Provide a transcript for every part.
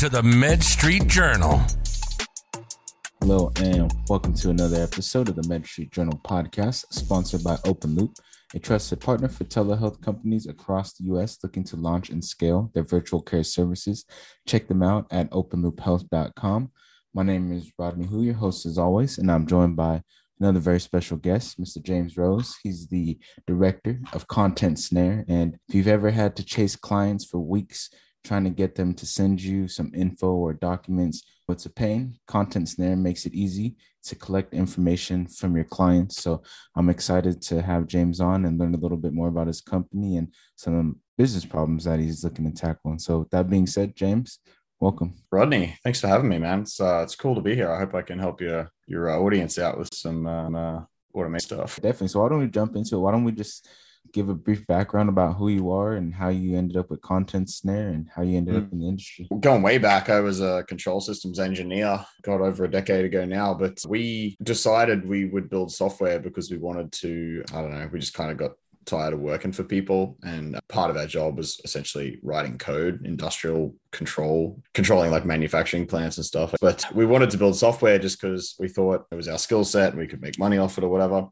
to the Med Street Journal. Hello, and welcome to another episode of the Med Street Journal podcast, sponsored by OpenLoop, a trusted partner for telehealth companies across the U.S. looking to launch and scale their virtual care services. Check them out at openloophealth.com. My name is Rodney Hu, your host as always, and I'm joined by another very special guest, Mr. James Rose. He's the director of Content Snare. And if you've ever had to chase clients for weeks, trying to get them to send you some info or documents, it's a pain. Content Snare makes it easy to collect information from your clients. So I'm excited to have James on and learn a little bit more about his company and some business problems that he's looking to tackle. And so, that being said, James, welcome. Rodney, thanks for having me, man. It's uh, it's cool to be here. I hope I can help your your uh, audience out with some uh, uh automation stuff. Definitely. So why don't we jump into it? Why don't we just give a brief background about who you are and how you ended up with Content Snare and how you ended mm. up in the industry? Going way back, I was a control systems engineer, got over a decade ago now, but we decided we would build software because we wanted to, I don't know, we just kind of got tired of working for people and part of our job was essentially writing code industrial control controlling like manufacturing plants and stuff but we wanted to build software just because we thought it was our skill set and we could make money off it or whatever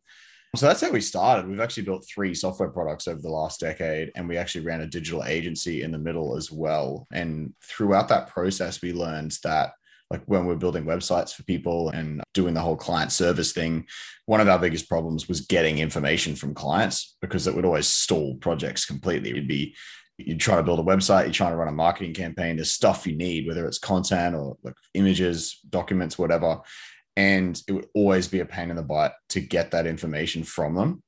so that's how we started. We've actually built three software products over the last decade, and we actually ran a digital agency in the middle as well. And throughout that process, we learned that like when we're building websites for people and doing the whole client service thing, one of our biggest problems was getting information from clients because it would always stall projects completely. It'd be you try to build a website, you're trying to run a marketing campaign, there's stuff you need, whether it's content or like images, documents, whatever. And it would always be a pain in the butt to get that information from them.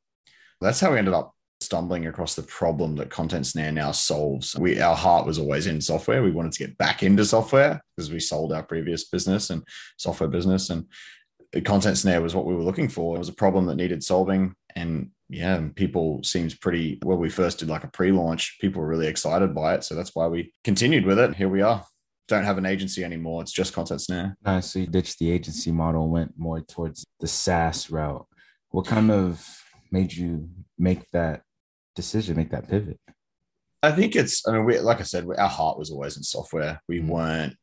That's how we ended up stumbling across the problem that Content Snare now solves. We our heart was always in software. We wanted to get back into software because we sold our previous business and software business and Content Snare was what we were looking for. It was a problem that needed solving and yeah, people seems pretty well. We first did like a pre-launch. People were really excited by it, so that's why we continued with it. Here we are. Don't have an agency anymore. It's just Content Snare. Nice. So you ditched the agency model, went more towards the SaaS route. What kind of made you make that decision, make that pivot? I think it's, I mean, we, like I said, our heart was always in software. We mm-hmm. weren't,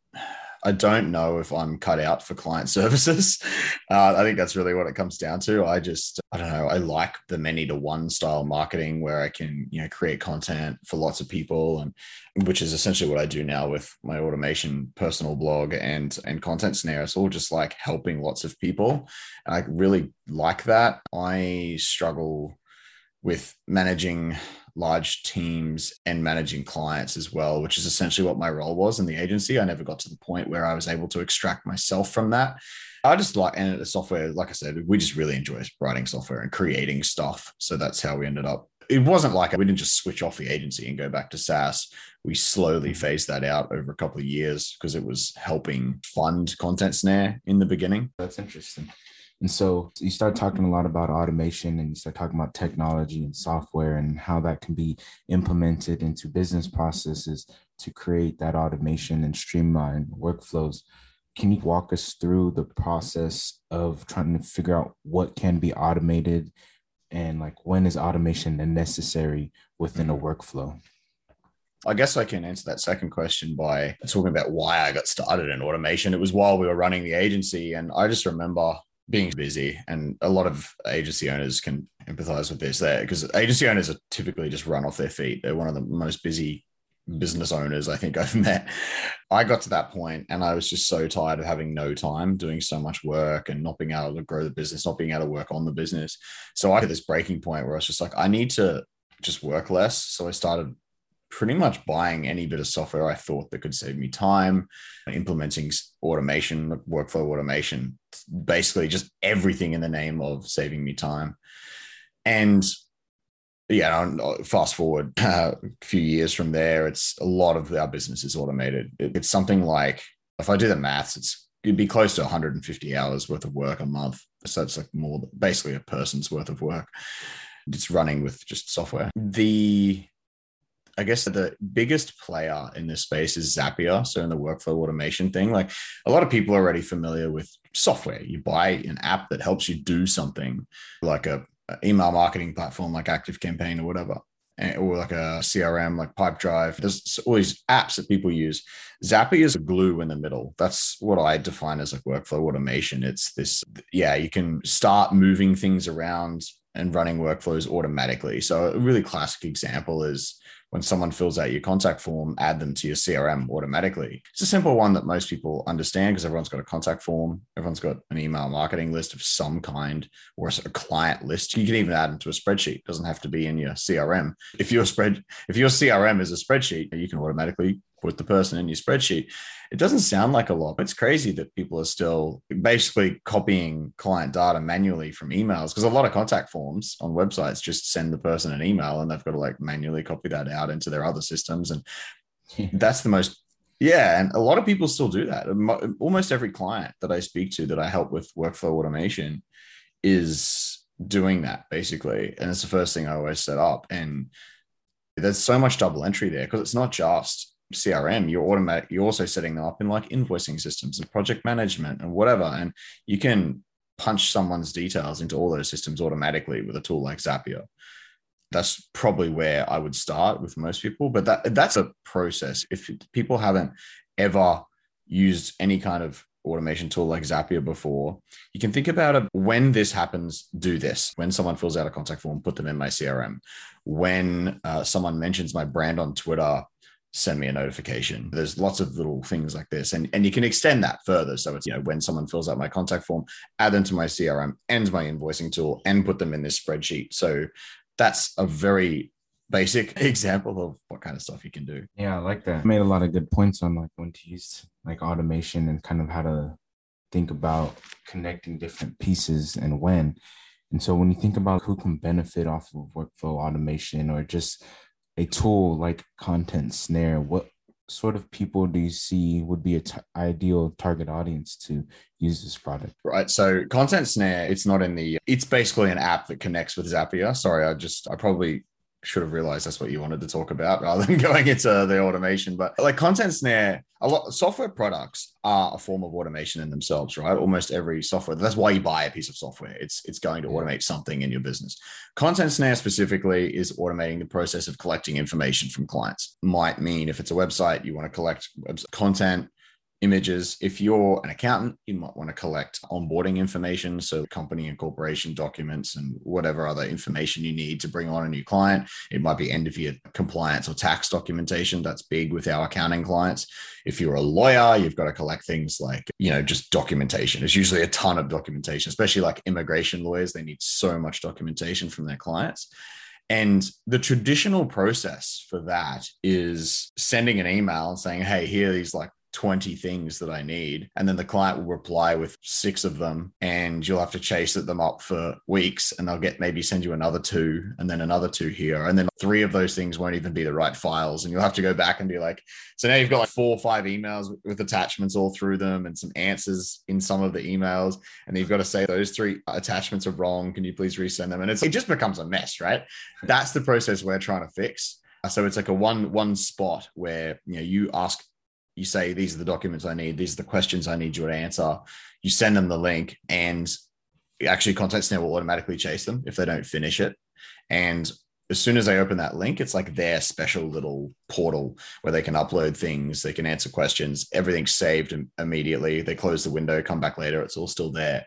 I don't know if I'm cut out for client services. Uh, I think that's really what it comes down to. I just, I don't know, I like the many to one style marketing where I can, you know, create content for lots of people and which is essentially what I do now with my automation personal blog and and content snare. It's all just like helping lots of people. I really like that. I struggle with managing large teams and managing clients as well, which is essentially what my role was in the agency. I never got to the point where I was able to extract myself from that. I just like, and the software, like I said, we just really enjoy writing software and creating stuff. So that's how we ended up. It wasn't like we didn't just switch off the agency and go back to SaaS. We slowly mm-hmm. phased that out over a couple of years because it was helping fund Content Snare in the beginning. That's interesting. And so you start talking a lot about automation and you start talking about technology and software and how that can be implemented into business processes to create that automation and streamline workflows. Can you walk us through the process of trying to figure out what can be automated and like when is automation necessary within a workflow? I guess I can answer that second question by talking about why I got started in automation. It was while we were running the agency. And I just remember being busy and a lot of agency owners can empathize with this. There because agency owners are typically just run off their feet. They're one of the most busy business owners i think i've met. I got to that point and i was just so tired of having no time doing so much work and not being able to grow the business not being able to work on the business. So i hit this breaking point where i was just like i need to just work less. So i started pretty much buying any bit of software I thought that could save me time, implementing automation, workflow automation, basically just everything in the name of saving me time. And yeah, fast forward uh, a few years from there, it's a lot of our business is automated. It's something like, if I do the maths, it's it'd be close to 150 hours worth of work a month. So it's like more basically a person's worth of work. It's running with just software. The I guess that the biggest player in this space is Zapier. So in the workflow automation thing, like a lot of people are already familiar with software. You buy an app that helps you do something like a, a email marketing platform like ActiveCampaign or whatever. or like a CRM like Pipedrive. There's these apps that people use. Zapier is a glue in the middle. That's what I define as like workflow automation. It's this, yeah, you can start moving things around and running workflows automatically. So a really classic example is when someone fills out your contact form, add them to your CRM automatically. It's a simple one that most people understand because everyone's got a contact form, everyone's got an email marketing list of some kind or a client list. You can even add them to a spreadsheet. It doesn't have to be in your CRM. If your spread, if your CRM is a spreadsheet, you can automatically put the person in your spreadsheet. It doesn't sound like a lot, but it's crazy that people are still basically copying client data manually from emails because a lot of contact forms on websites just send the person an email and they've got to like manually copy that out into their other systems. And that's the most, yeah. And a lot of people still do that. Almost every client that I speak to that I help with workflow automation is doing that basically. And it's the first thing I always set up. And there's so much double entry there because it's not just CRM, you're automatic, you're also setting them up in like invoicing systems and project management and whatever. And you can punch someone's details into all those systems automatically with a tool like Zapier. That's probably where I would start with most people, but that that's a process. If people haven't ever used any kind of automation tool like Zapier before, you can think about it when this happens, do this. When someone fills out a contact form, put them in my CRM. When uh, someone mentions my brand on Twitter, send me a notification. There's lots of little things like this. And, and you can extend that further. So it's, you know, when someone fills out my contact form, add them to my CRM and my invoicing tool and put them in this spreadsheet. So that's a very basic example of what kind of stuff you can do. Yeah, I like that. Made a lot of good points on like when to use like automation and kind of how to think about connecting different pieces and when. And so when you think about who can benefit off of workflow automation or just a tool like Content Snare, what sort of people do you see would be a t- ideal target audience to use this product? Right. So Content Snare, it's not in the. It's basically an app that connects with Zapier. Sorry, I just I probably should have realized that's what you wanted to talk about rather than going into the automation. But like content snare, a lot software products are a form of automation in themselves, right? Almost every software. That's why you buy a piece of software. It's it's going to automate something in your business. Content snare specifically is automating the process of collecting information from clients. Might mean if it's a website, you want to collect content images. If you're an accountant, you might want to collect onboarding information, so company and corporation documents and whatever other information you need to bring on a new client. It might be end of year compliance or tax documentation. That's big with our accounting clients. If you're a lawyer, you've got to collect things like, you know, just documentation. There's usually a ton of documentation, especially like immigration lawyers. They need so much documentation from their clients. And the traditional process for that is sending an email and saying, Hey, here are these like 20 things that I need. And then the client will reply with six of them, and you'll have to chase them up for weeks. And they'll get maybe send you another two, and then another two here. And then three of those things won't even be the right files. And you'll have to go back and be like, so now you've got like four or five emails with attachments all through them and some answers in some of the emails. And you've got to say those three attachments are wrong. Can you please resend them? And it just becomes a mess, right? That's the process we're trying to fix. So it's like a one one spot where you know you ask you say these are the documents I need, these are the questions I need you to answer. You send them the link, and actually, Content Snare will automatically chase them if they don't finish it. And as soon as they open that link, it's like their special little portal where they can upload things, they can answer questions, everything's saved immediately. They close the window, come back later, it's all still there.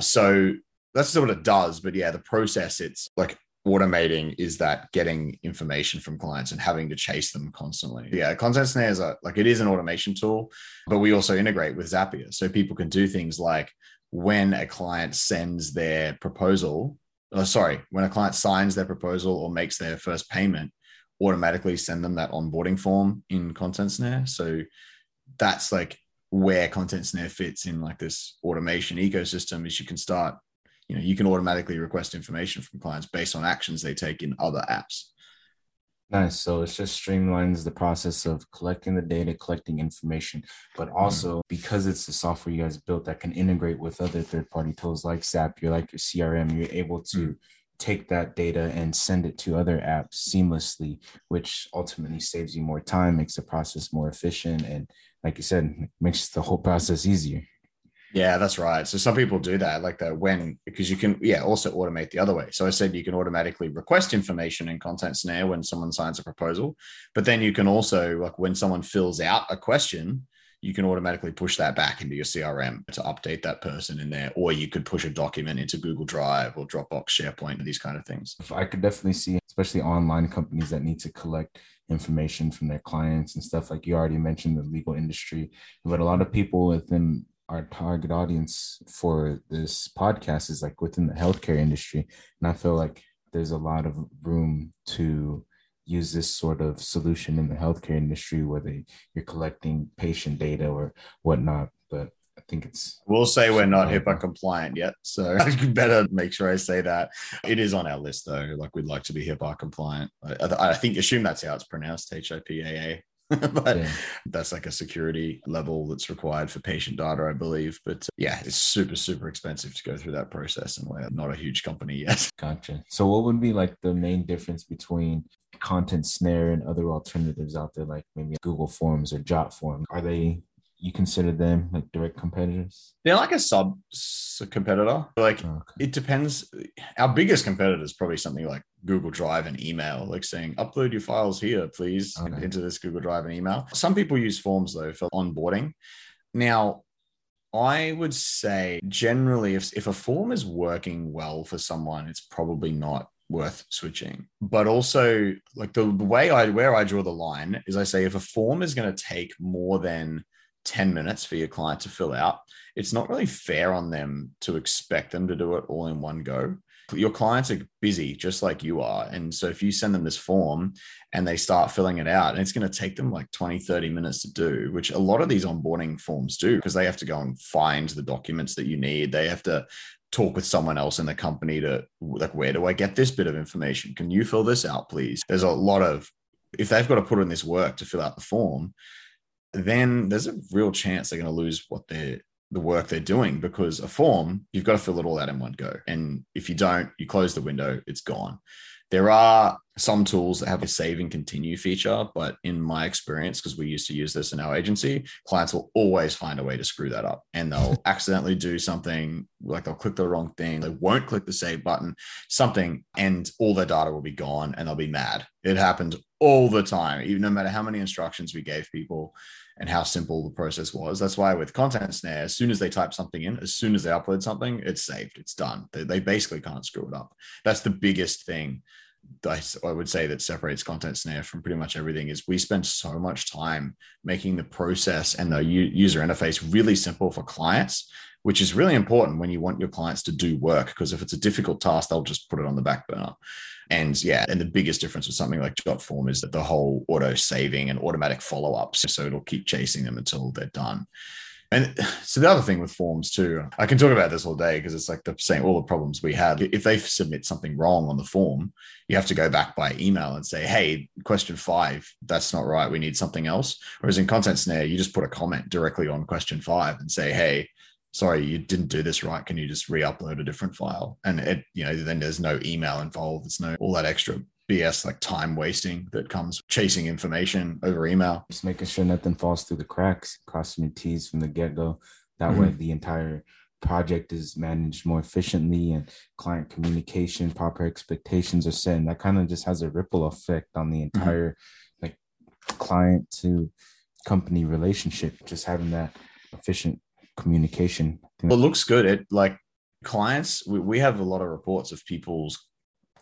So that's sort of what it does. But yeah, the process, it's like automating is that getting information from clients and having to chase them constantly. Yeah, Content Snare is a, like it is an automation tool, but we also integrate with Zapier. So people can do things like when a client sends their proposal, oh, sorry, when a client signs their proposal or makes their first payment, automatically send them that onboarding form in Content Snare. So that's like where Content Snare fits in like this automation ecosystem is you can start you know you can automatically request information from clients based on actions they take in other apps nice so it just streamlines the process of collecting the data collecting information but mm-hmm. also mm. because it's the software you guys built that can integrate with other third-party tools like Zapier like your crm you're able to mm. take that data and send it to other apps seamlessly which ultimately saves you more time makes the process more efficient and like you said makes the whole process easier Yeah, that's right. So some people do that, like the when because you can, yeah, also automate the other way. So I said you can automatically request information in Content Snare when someone signs a proposal, but then you can also like when someone fills out a question, you can automatically push that back into your CRM to update that person in there, or you could push a document into Google Drive or Dropbox, SharePoint, and these kind of things. I could definitely see, especially online companies that need to collect information from their clients and stuff. Like you already mentioned, the legal industry, but a lot of people within our target audience for this podcast is like within the healthcare industry. And I feel like there's a lot of room to use this sort of solution in the healthcare industry where they you're collecting patient data or whatnot. But I think it's we'll say we're not HIPAA compliant yet. So you better make sure I say that. It is on our list though. Like we'd like to be HIPAA compliant. I, I think assume that's how it's pronounced, H-I-P-A-A. but yeah. that's like a security level that's required for patient data, I believe. But uh, yeah, it's super, super expensive to go through that process, and we're not a huge company yet. Gotcha. So, what would be like the main difference between Content Snare and other alternatives out there, like maybe Google Forms or JotForm? Are they you consider them like direct competitors? They're like a sub competitor. Like oh, okay. it depends. Our biggest competitor is probably something like Google Drive and email, like saying upload your files here, please, okay. into this Google Drive and email. Some people use forms though for onboarding. Now, I would say generally, if, if a form is working well for someone, it's probably not worth switching. But also, like the, the way I where I draw the line is I say if a form is going to take more than 10 minutes for your client to fill out, it's not really fair on them to expect them to do it all in one go. Your clients are busy just like you are. And so if you send them this form and they start filling it out, and it's going to take them like 20, 30 minutes to do, which a lot of these onboarding forms do because they have to go and find the documents that you need. They have to talk with someone else in the company to like, where do I get this bit of information? Can you fill this out, please? There's a lot of, if they've got to put in this work to fill out the form, then there's a real chance they're going to lose what they're the work they're doing because a form you've got to fill it all out in one go. And if you don't you close the window it's gone. There are some tools that have a save and continue feature but in my experience because we used to use this in our agency clients will always find a way to screw that up. And they'll accidentally do something like they'll click the wrong thing they won't click the save button something and all their data will be gone and they'll be mad. It happens all the time even no matter how many instructions we gave people and how simple the process was. That's why with Content Snare, as soon as they type something in, as soon as they upload something, it's saved, it's done. They, they basically can't screw it up. That's the biggest thing I, I would say that separates Content Snare from pretty much everything is we spend so much time making the process and the user interface really simple for clients which is really important when you want your clients to do work because if it's a difficult task they'll just put it on the back burner and yeah, and the biggest difference with something like JotForm is that the whole auto saving and automatic follow ups. So it'll keep chasing them until they're done. And so the other thing with forms too, I can talk about this all day because it's like the same all the problems we have. If they submit something wrong on the form, you have to go back by email and say, "Hey, question five, that's not right. We need something else." Whereas in Content Snare, you just put a comment directly on question five and say, "Hey, sorry, you didn't do this right. Can you just re-upload a different file? And it, you know, then there's no email involved. There's no all that extra BS like time wasting that comes chasing information over email. Just making sure nothing falls through the cracks, crossing your T's from the get-go. That mm-hmm. way the entire project is managed more efficiently and client communication, proper expectations are set. And that kind of just has a ripple effect on the mm-hmm. entire mm-hmm. like client to company relationship, just having that efficient communication. Well, it looks good. It like clients, we, we have a lot of reports of people's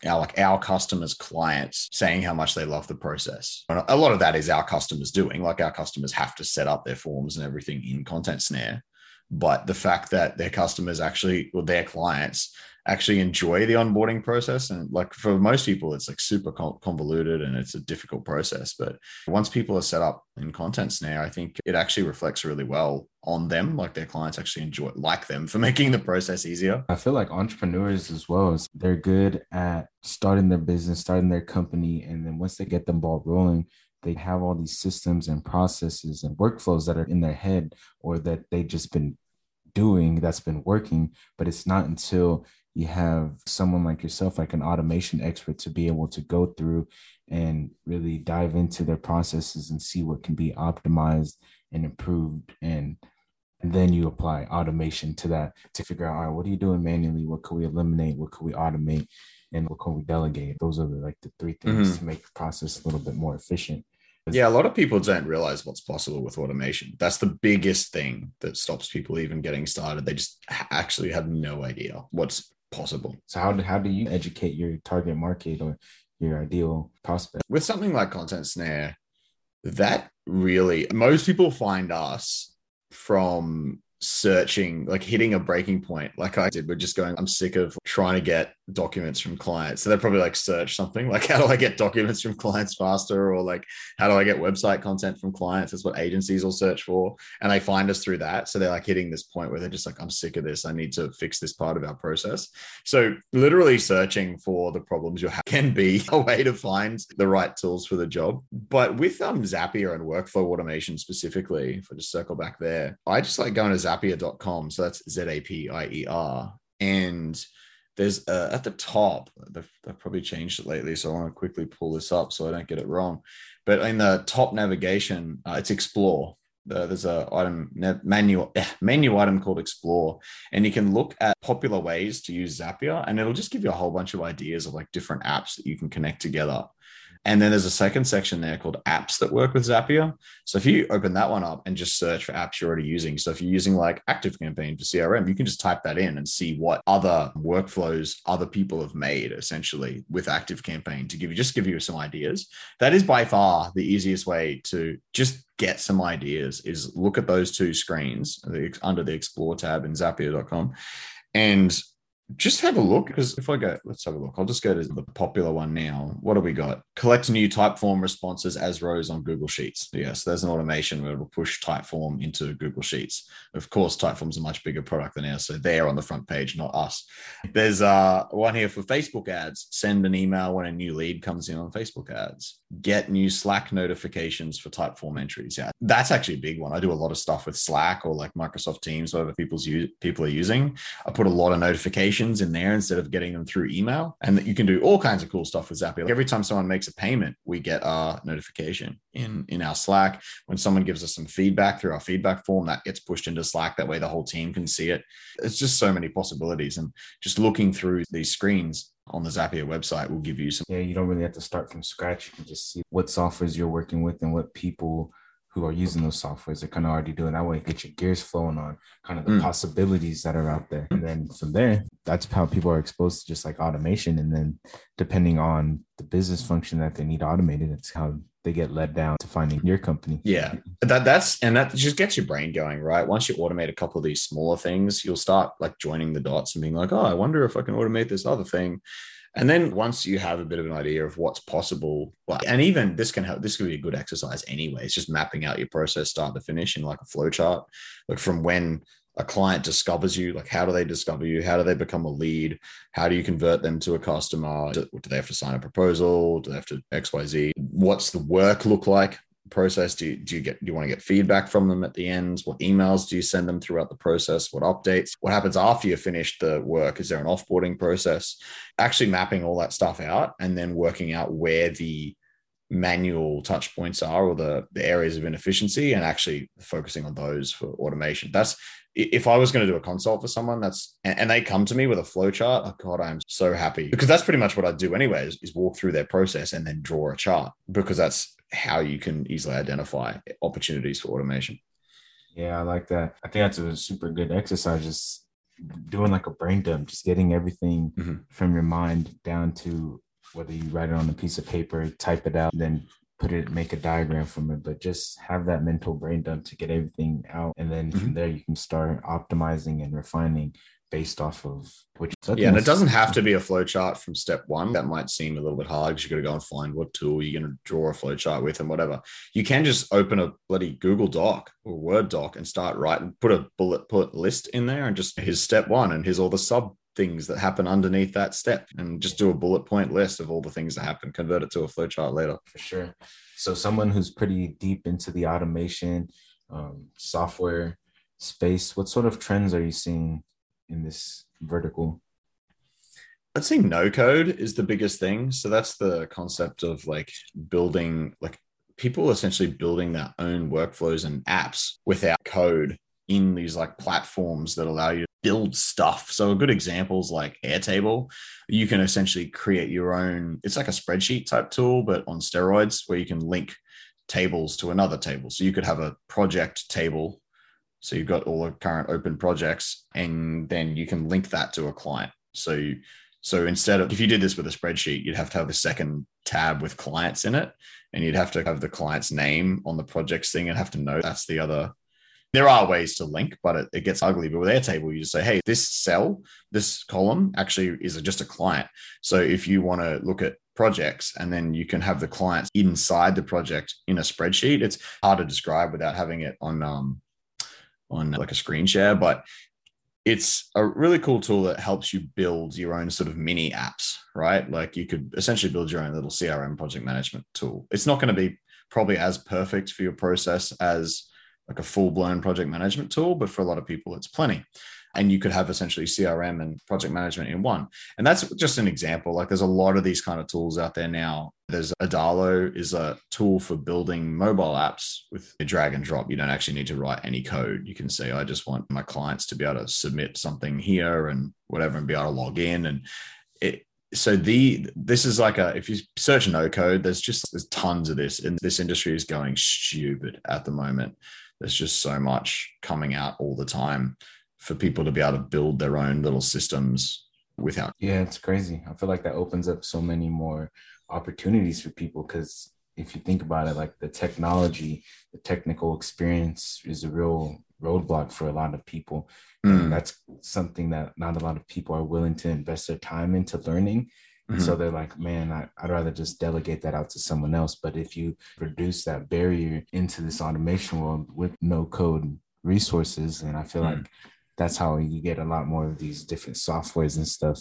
our like our customers clients saying how much they love the process. And a lot of that is our customers doing like our customers have to set up their forms and everything in content snare but the fact that their customers actually or their clients actually enjoy the onboarding process. And like for most people it's like super convoluted and it's a difficult process. But once people are set up in content snare i think it actually reflects really well on them. Like their clients actually enjoy like them for making the process easier. I feel like entrepreneurs as well they're good at starting their business starting their company and then once they get the ball rolling they have all these systems and processes and workflows that are in their head or that they've just been doing that's been working but it's not until you have someone like yourself, like an automation expert, to be able to go through and really dive into their processes and see what can be optimized and improved and And then you apply automation to that to figure out, all right, what are you doing manually? What could we eliminate? What could we automate? And what can we delegate? Those are the, like the three things Mhm. to make the process a little bit more efficient. Yeah, a lot of people don't realize what's possible with automation. That's the biggest thing that stops people even getting started. They just actually have no idea what's possible. So how do, how do you educate your target market or your ideal prospect? With something like Content Snare, that really, most people find us from searching, like hitting a breaking point, like I did. We're just going, I'm sick of trying to get documents from clients. So they're probably like search something like, how do I get documents from clients faster? Or like, how do I get website content from clients? That's what agencies will search for. And they find us through that. So they're like hitting this point where they're just like, I'm sick of this. I need to fix this part of our process. So literally searching for the problems you have can be a way to find the right tools for the job. But with um, Zapier and workflow automation specifically, if I just circle back there, I just like going to zapier.com. So that's Z A P I E R. And there's uh, at the top, they've, they've probably changed it lately. So I want to quickly pull this up so I don't get it wrong. But in the top navigation, uh, it's explore. Uh, there's a item menu eh, menu item called explore and you can look at popular ways to use zapier and it'll just give you a whole bunch of ideas of like different apps that you can connect together and then there's a second section there called apps that work with Zapier. So if you open that one up and just search for apps you're already using, so if you're using like ActiveCampaign for CRM, you can just type that in and see what other workflows other people have made essentially with ActiveCampaign to give you just give you some ideas. That is by far the easiest way to just get some ideas is look at those two screens under the explore tab in zapier.com and just have a look because if I go, let's have a look. I'll just go to the popular one now. What do we got? Collect new Typeform responses as rows on Google Sheets. Yes, there's an automation where it'll push Typeform into Google Sheets. Of course, Typeform's a much bigger product than ours, so they're on the front page, not us. There's uh, one here for Facebook ads. Send an email when a new lead comes in on Facebook ads. Get new Slack notifications for Typeform entries. Yeah, that's actually a big one. I do a lot of stuff with Slack or like Microsoft Teams, whatever people's people are using. I put a lot of notifications in there instead of getting them through email. And that you can do all kinds of cool stuff with Zapier. Like every time someone makes a payment, we get a notification in, in our Slack. When someone gives us some feedback through our feedback form, that gets pushed into Slack. That way the whole team can see it. It's just so many possibilities. And just looking through these screens on the Zapier website will give you some. Yeah, you don't really have to start from scratch. You can just see what softwares you're working with and what people who are using those softwares are kind of already doing that way get your gears flowing on kind of the Mm. possibilities that are out there and then from there that's how people are exposed to just like automation and then depending on the business function that they need automated it's how they get led down to finding your company Yeah. That that's and that just gets your brain going, right? Once you automate a couple of these smaller things, you'll start like joining the dots and being like, oh, I wonder if I can automate this other thing. And then once you have a bit of an idea of what's possible, well, and even this can help, this could be a good exercise anyway. It's just mapping out your process start to finish in like a flow chart, like from when a client discovers you, like how do they discover you? How do they become a lead? How do you convert them to a customer? Do, do they have to sign a proposal? Do they have to XYZ? What's the work look like? Process? Do you, do you get do you want to get feedback from them at the end? What emails do you send them throughout the process? What updates? What happens after you finish the work? Is there an offboarding process? Actually mapping all that stuff out and then working out where the manual touch points are or the, the areas of inefficiency and actually focusing on those for automation. That's if I was going to do a consult for someone that's and, they come to me with a flow chart, oh god, I'm so happy. Because that's pretty much what I do anyway is, is walk through their process and then draw a chart because that's how you can easily identify opportunities for automation. Yeah, I like that. I think that's a super good exercise. Just doing like a brain dump, just getting everything Mhm. from your mind down to whether you write it on a piece of paper, type it out, then put it, make a diagram from it. But just have that mental brain dump to get everything out, and then from there you can start optimizing and refining based off of which. Yeah, and it doesn't have to be a flow chart from step one. That might seem a little bit hard because you've got to go and find what tool you're going to draw a flow chart with and whatever. You can just open a bloody Google Doc or Word doc and start writing, put a bullet put list in there and just here's step one and here's all the sub things that happen underneath that step and just do a bullet point list of all the things that happen, convert it to a flow chart later. for sure. So someone who's pretty deep into the automation um, software space, what sort of trends are you seeing in this vertical? I'd say no code is the biggest thing. So that's the concept of like building, like people essentially building their own workflows and apps without code in these like platforms that allow you to build stuff. So a good example is like Airtable. You can essentially create your own, it's like a spreadsheet type tool, but on steroids where you can link tables to another table. So you could have a project table. So you've got all the current open projects, and then you can link that to a client. So so instead of if you did this with a spreadsheet, you'd have to have a second tab with clients in it, and you'd have to have the client's name on the projects thing and have to know that's the other there are ways to link, but it, it, gets ugly. But with Airtable, you just say, hey, this cell, this column actually is just a client. So if you want to look at projects and then you can have the clients inside the project in a spreadsheet, it's hard to describe without having it on um, on like a screen share. But it's a really cool tool that helps you build your own sort of mini apps, right? Like you could essentially build your own little CRM project management tool. It's not going to be probably as perfect for your process as like a full blown project management tool, but for a lot of people, it's plenty. And you could have essentially CRM and project management in one. And that's just an example. Like there's a lot of these kind of tools out there now. There's Adalo is a tool for building mobile apps with a drag and drop. You don't actually need to write any code. You can say, I just want my clients to be able to submit something here and whatever and be able to log in. And it, so the this is like a if you search no code there's just there's tons of this and this industry is going stupid at the moment there's just so much coming out all the time for people to be able to build their own little systems without. Yeah, it's crazy. I feel like that opens up so many more opportunities for people because if you think about it, like the technology, the technical experience is a real roadblock for a lot of people. Mm. And that's something that not a lot of people are willing to invest their time into learning. Mm-hmm. So they're like, man, I, would rather just delegate that out to someone else. But if you reduce that barrier into this automation world with no code resources, and I feel mm-hmm. like that's how you get a lot more of these different softwares and stuff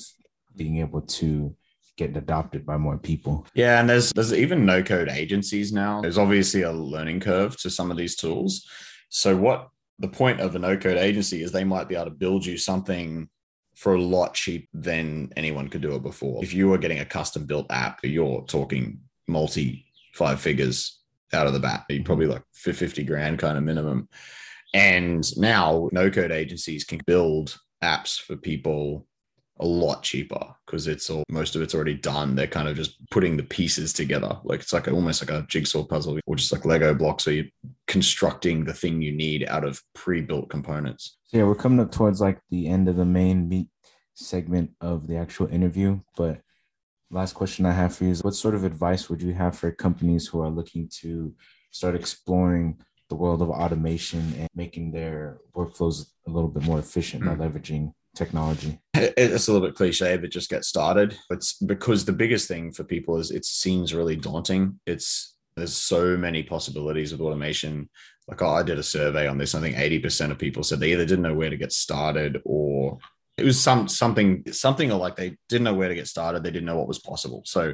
being able to get adopted by more people. Yeah, and there's there's even no code agencies now. There's obviously a learning curve to some of these tools. So what the point of a no code agency is they might be able to build you something for a lot cheaper than anyone could do it before. If you were getting a custom built app, you're talking multi five figures out of the bat. You probably like 50 grand kind of minimum. And now no code agencies can build apps for people a lot cheaper because it's all most of it's already done. They're kind of just putting the pieces together. Like it's like a, almost like a jigsaw puzzle or just like Lego blocks where you're constructing the thing you need out of pre-built components. So yeah, we're coming up towards like the end of the main meat segment of the actual interview. But last question I have for you is what sort of advice would you have for companies who are looking to start exploring the world of automation and making their workflows a little bit more efficient mm. by hmm. leveraging technology? It's a little bit cliche, but just get started. It's because the biggest thing for people is it seems really daunting. It's there's so many possibilities with automation. Like oh, I did a survey on this. I think 80% of people said they either didn't know where to get started or it was some something something or like they didn't know where to get started. They didn't know what was possible. So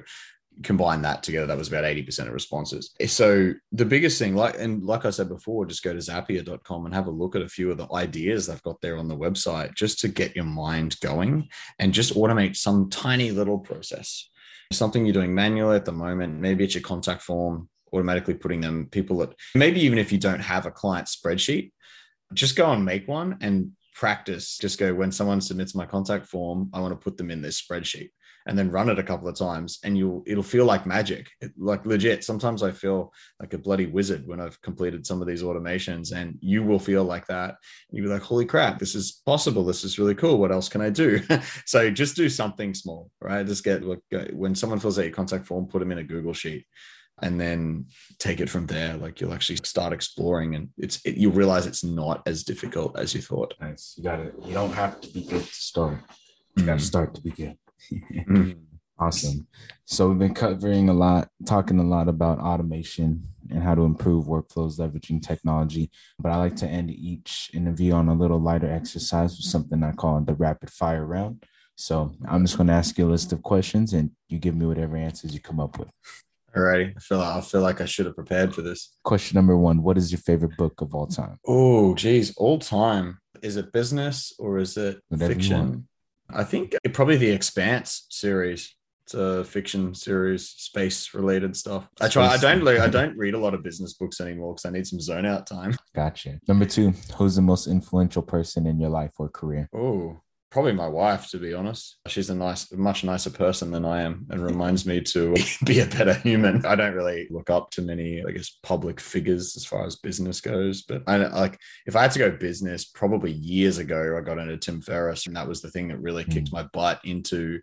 combine that together, that was about 80% of responses. Eh, so the biggest thing, like and like I said before, just go to zapier.com and have a look at a few of the ideas they've got there on the website just to get your mind going and just automate some tiny little process. Something you're doing manually at the moment, maybe it's your contact form, automatically putting them people that maybe even if you don't have a client spreadsheet, just go and make one and practice. Just go when someone submits my contact form, I want to put them in this spreadsheet and then run it a couple of times and you'll it'll feel like magic. It, like legit sometimes i feel like a bloody wizard when i've completed some of these automations and you will feel like that. You'll be like holy crap this is possible. This is really cool. What else can i do? So just do something small right? Just get look when someone fills out your contact form put them in a google sheet and then take it from there. Like you'll actually start exploring and it's it, you realize it's not as difficult as you thought. Nice. You got it you don't have to be good to start. You mm. got to start to be good mm-hmm. Awesome. So we've been covering a lot, talking a lot about automation and how to improve workflows leveraging technology. But I like to end each interview on a little lighter exercise with something I call the rapid fire round. So I'm just going to ask you a list of questions and you give me whatever answers you come up with. All right. I feel I feel like I should have prepared for this. Question number one: What is your favorite book of all time? Oh, geez, all time. Is it business or is it Whatever fiction? I think probably the Expanse series. It's a fiction series, space related stuff. I try. I don't. I don't read a lot of business books anymore because I need some zone out time. Gotcha. Number two, who's the most influential person in your life or career? Oh, probably my wife, to be honest. She's a nice, much nicer person than I am and reminds me to be a better human. I don't really look up to many, I guess, public figures as far as business goes. But I like if I had to go business, probably years ago, I got into Tim Ferriss, and that was the thing that really kicked mm. my butt into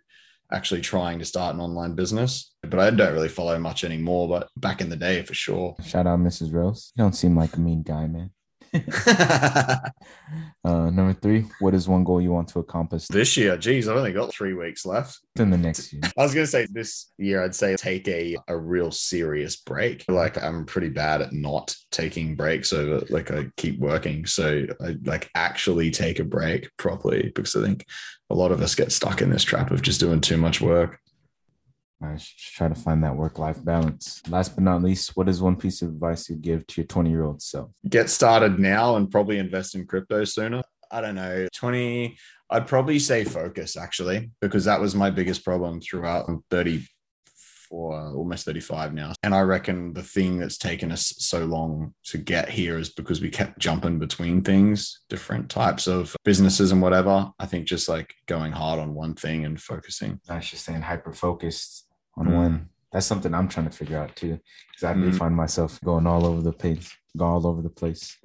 actually trying to start an online business. But I don't really follow much anymore. But back in the day, for sure. Shout out Mrs. Rose. You don't seem like a mean guy, man. uh, number three, what is one goal you want to accomplish this year? Geez, I've only got three weeks left. In the next year, I was gonna say this year, I'd say take a a real serious break. Like I'm pretty bad at not taking breaks over. Like I keep working, so I like actually take a break properly because I think a lot of us get stuck in this trap of just doing too much work. I should try to find that work life balance. Last but not least, what is one piece of advice you'd give to your 20 year old self? Get started now and probably invest in crypto sooner. I don't know, 20, I'd probably say focus actually, because that was my biggest problem throughout. I'm 34, almost 35 now. And I reckon the thing that's taken us so long to get here is because we kept jumping between things, different types of businesses and whatever. I think just like going hard on one thing and focusing. I was just saying hyper focused on mm. one. That's something I'm trying to figure out too, because I mm. find myself going all over the place, go all over the place.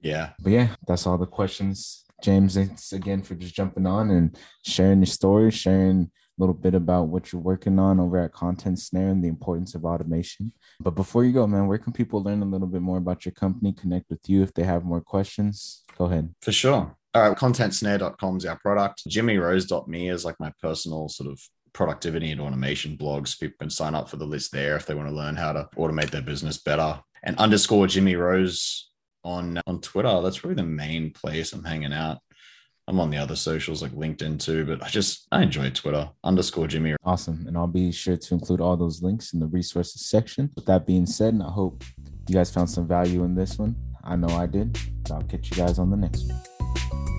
Yeah. But yeah, that's all the questions. James, thanks again for just jumping on and sharing your story, sharing a little bit about what you're working on over at Content Snare and the importance of automation. But before you go, man, where can people learn a little bit more about your company, connect with you if they have more questions? Go ahead. For sure. All right, contentsnare.com is our product. JimmyRose.me is like my personal sort of productivity and automation blogs. People can sign up for the list there if they want to learn how to automate their business better. And underscore Jimmy Rose on on Twitter. That's probably the main place I'm hanging out. I'm on the other socials like LinkedIn too, but I just I enjoy Twitter underscore Jimmy. Awesome, and I'll be sure to include all those links in the resources section. With that being said, I hope you guys found some value in this one. I know I did. I'll catch you guys on the next one.